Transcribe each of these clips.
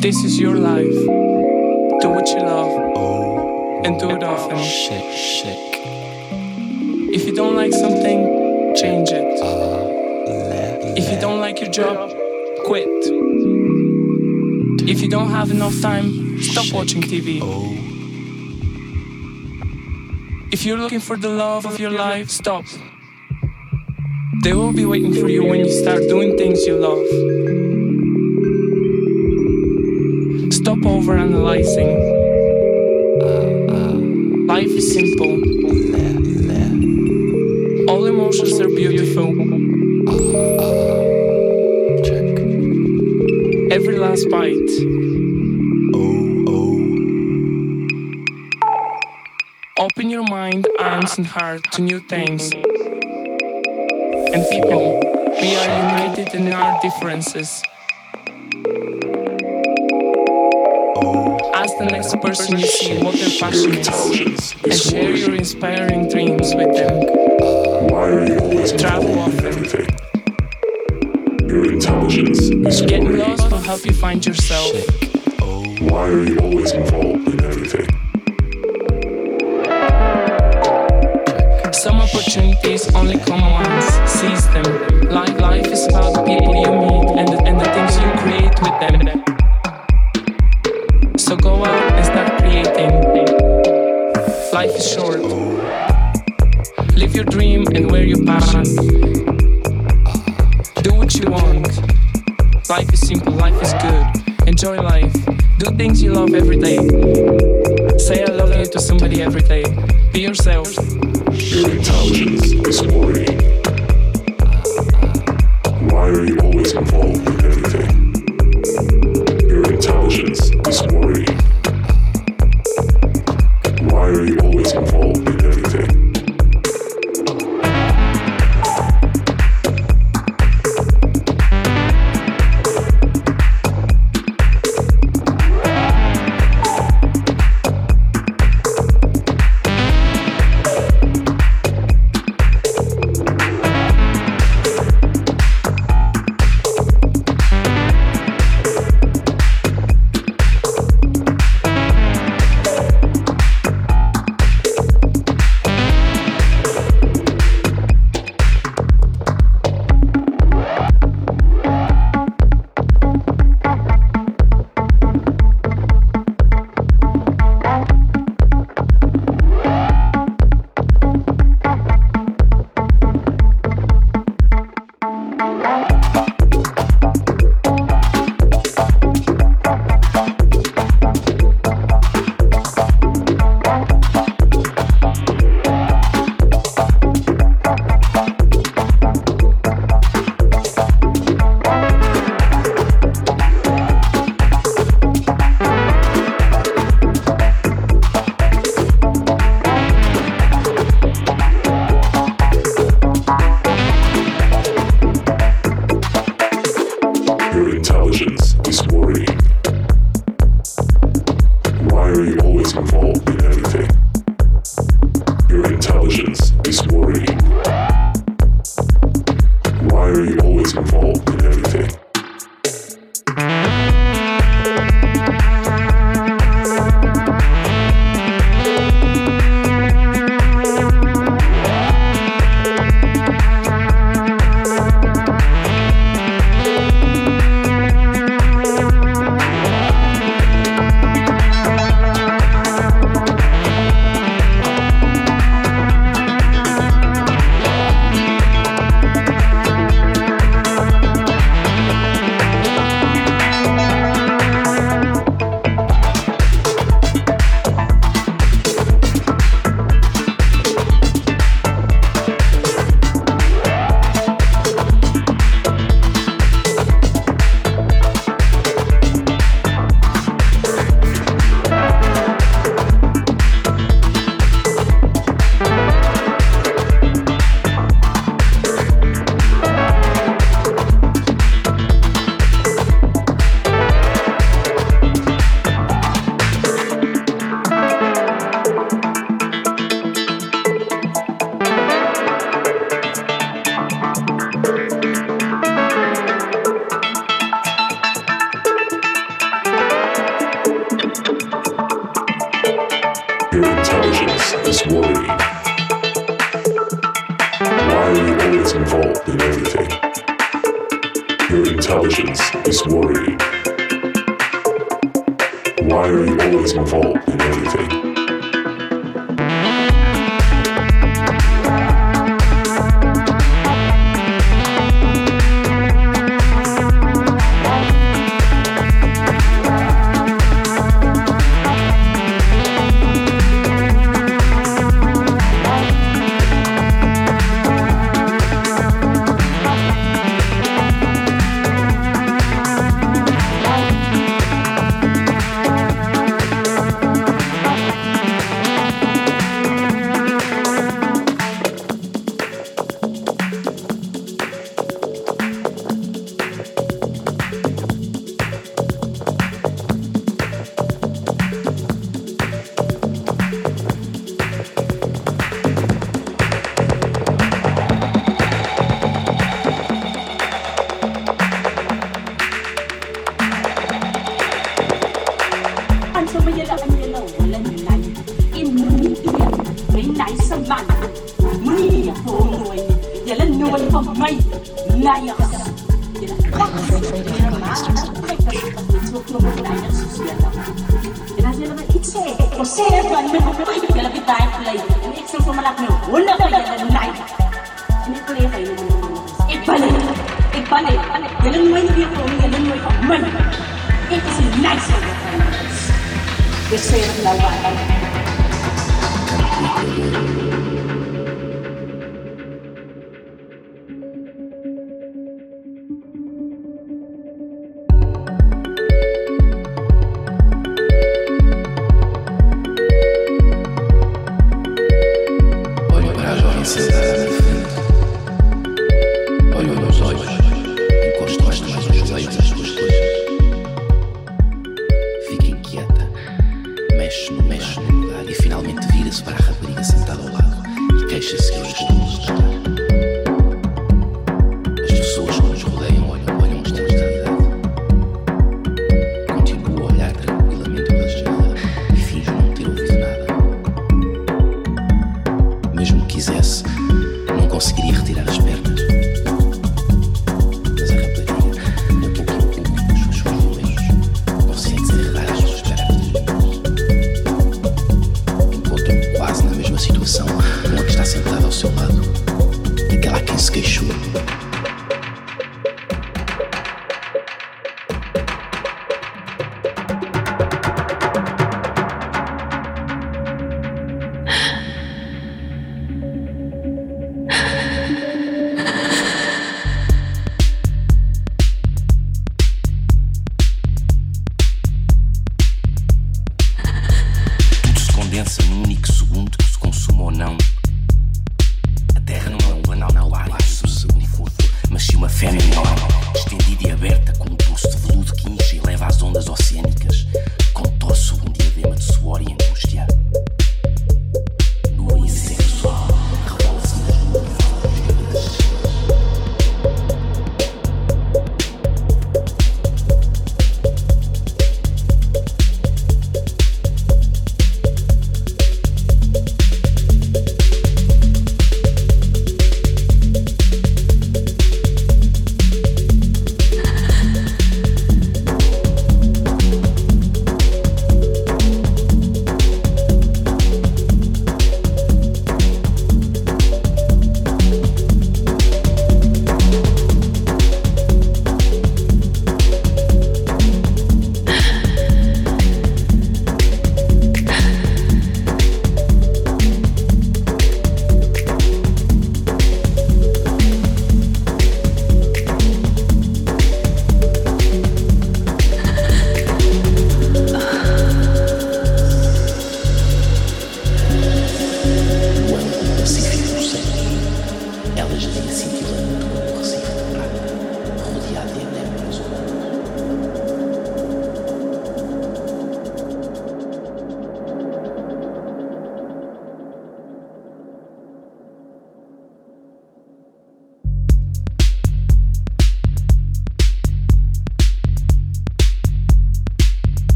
This is your life. Do what you love and do it often. Shake, shake. If you don't like something, change it. Let, If you don't like your job, quit. If you don't have enough time, stop watching TV. oh, If you're looking for the love of your life, stop. They will be waiting for you when you start doing things you love. Stop over analyzing. Uh, uh, life is simple. All emotions are beautiful. Uh, check. Every last bite. Oh, oh. Open your mind, arms, and heart to new things. And people, we are united in our differences. The next person you see what their passion is, and share your inspiring dreams with them. Why are you always Travel involved in often. everything? Your intelligence is Getting lost will help you find yourself. Why are you always involved in everything? Some opportunities only come once. Seize them. Life, life is about the people you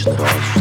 лично розум.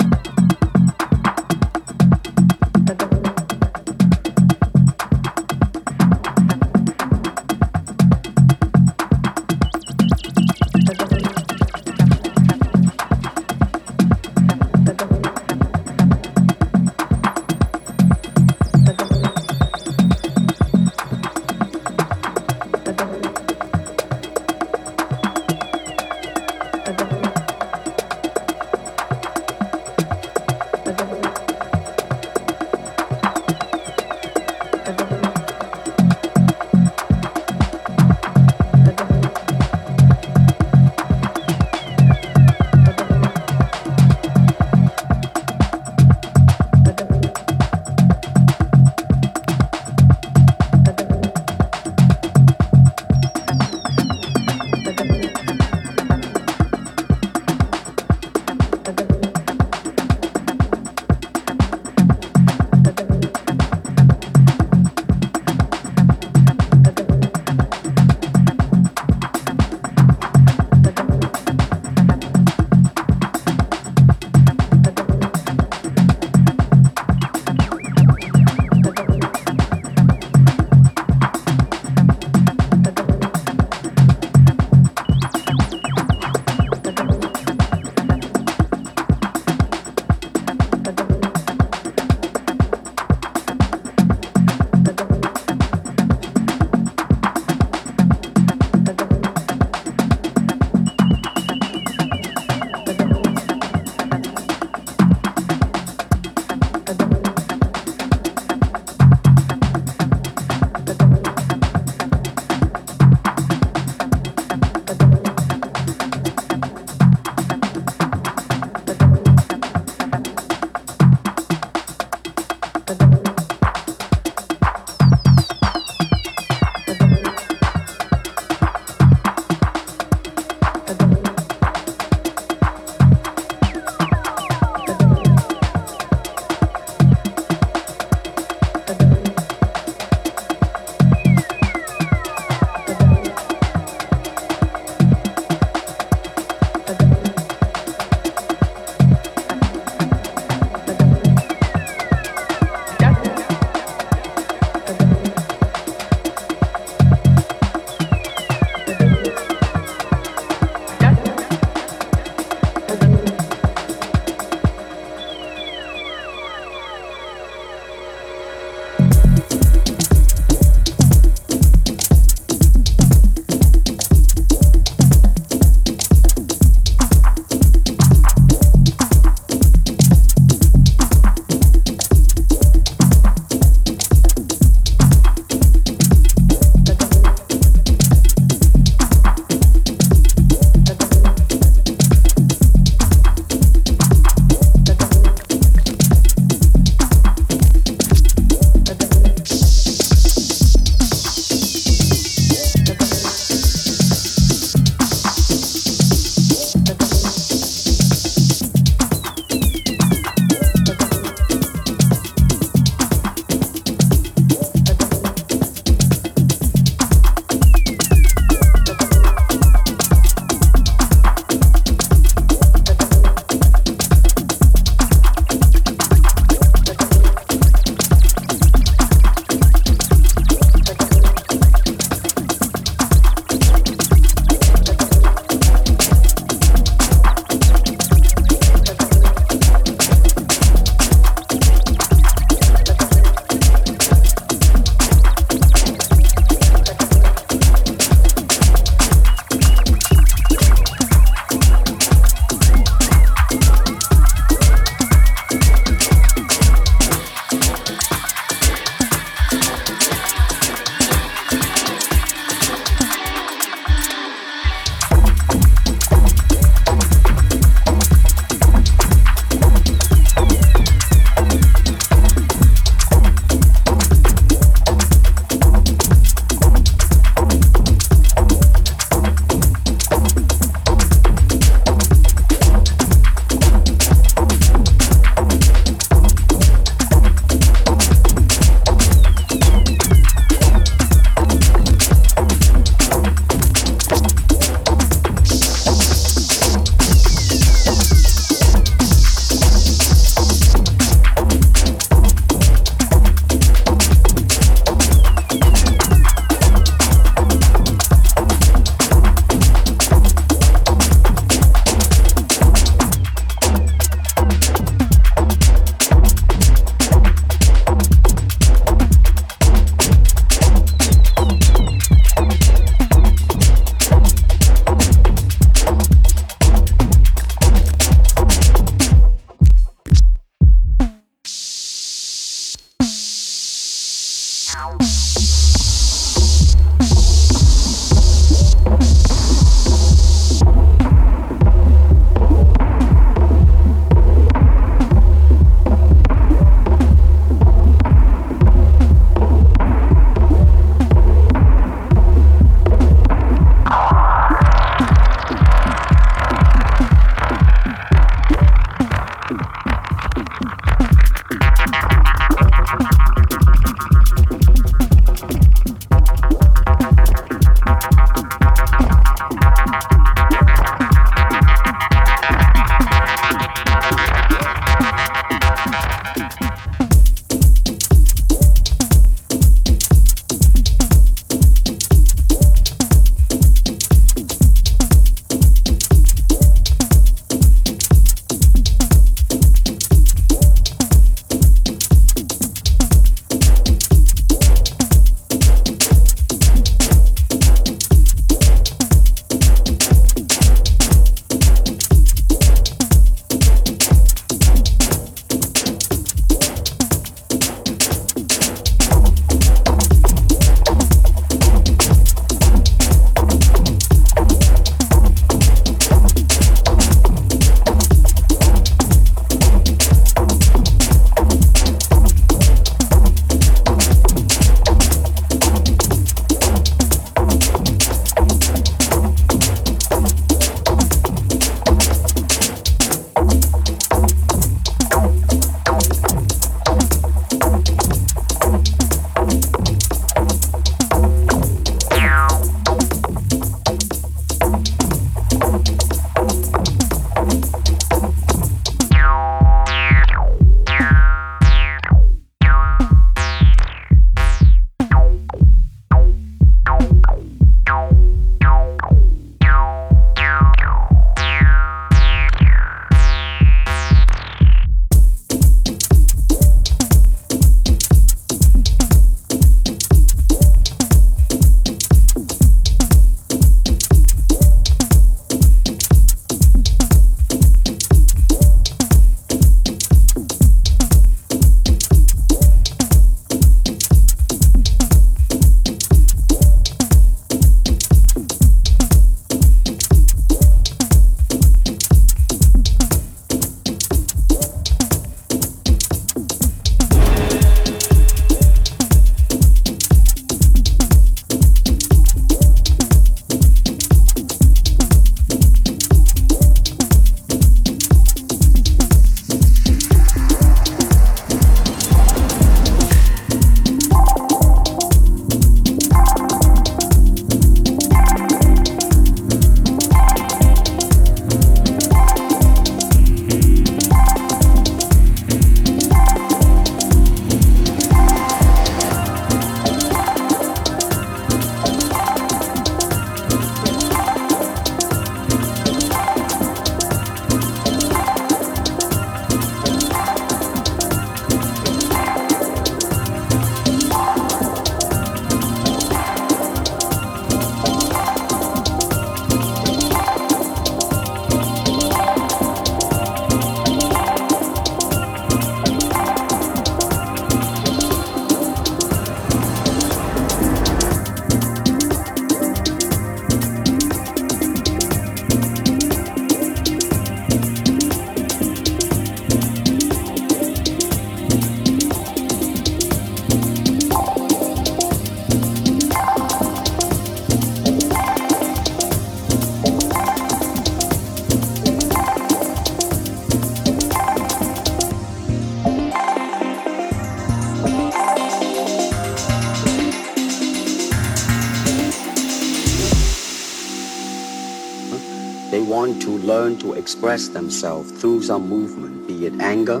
Learn to express themselves through some movement, be it anger,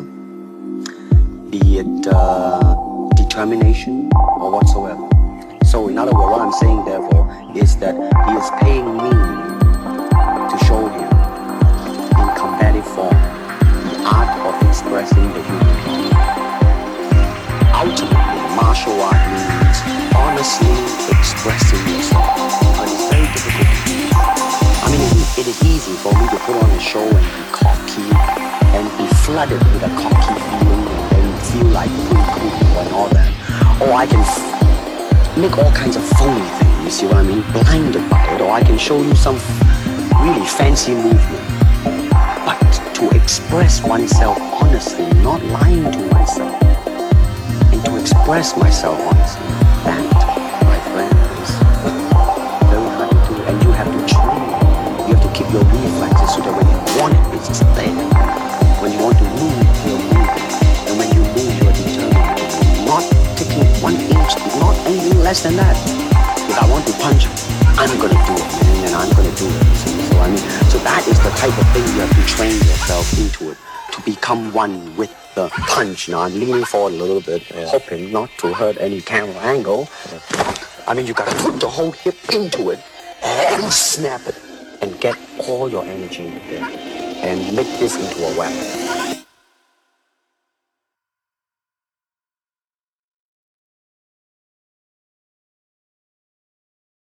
be it uh, determination, or whatsoever. So, in other words, what I'm saying, therefore, is that he is paying me can make all kinds of phony things, you see what I mean? Blinded by it. Or I can show you some really fancy movement. But to express oneself honestly, not lying to myself, and to express myself honestly, less than that. If I want to punch, I'm gonna do it, man, and I'm gonna do it. you see. So I mean, so that is the type of thing you have to train yourself into it to become one with the punch. Now I'm leaning forward a little bit, hoping not to hurt any camera angle. I mean, you gotta put the whole hip into it and snap it and get all your energy in there and make this into a weapon.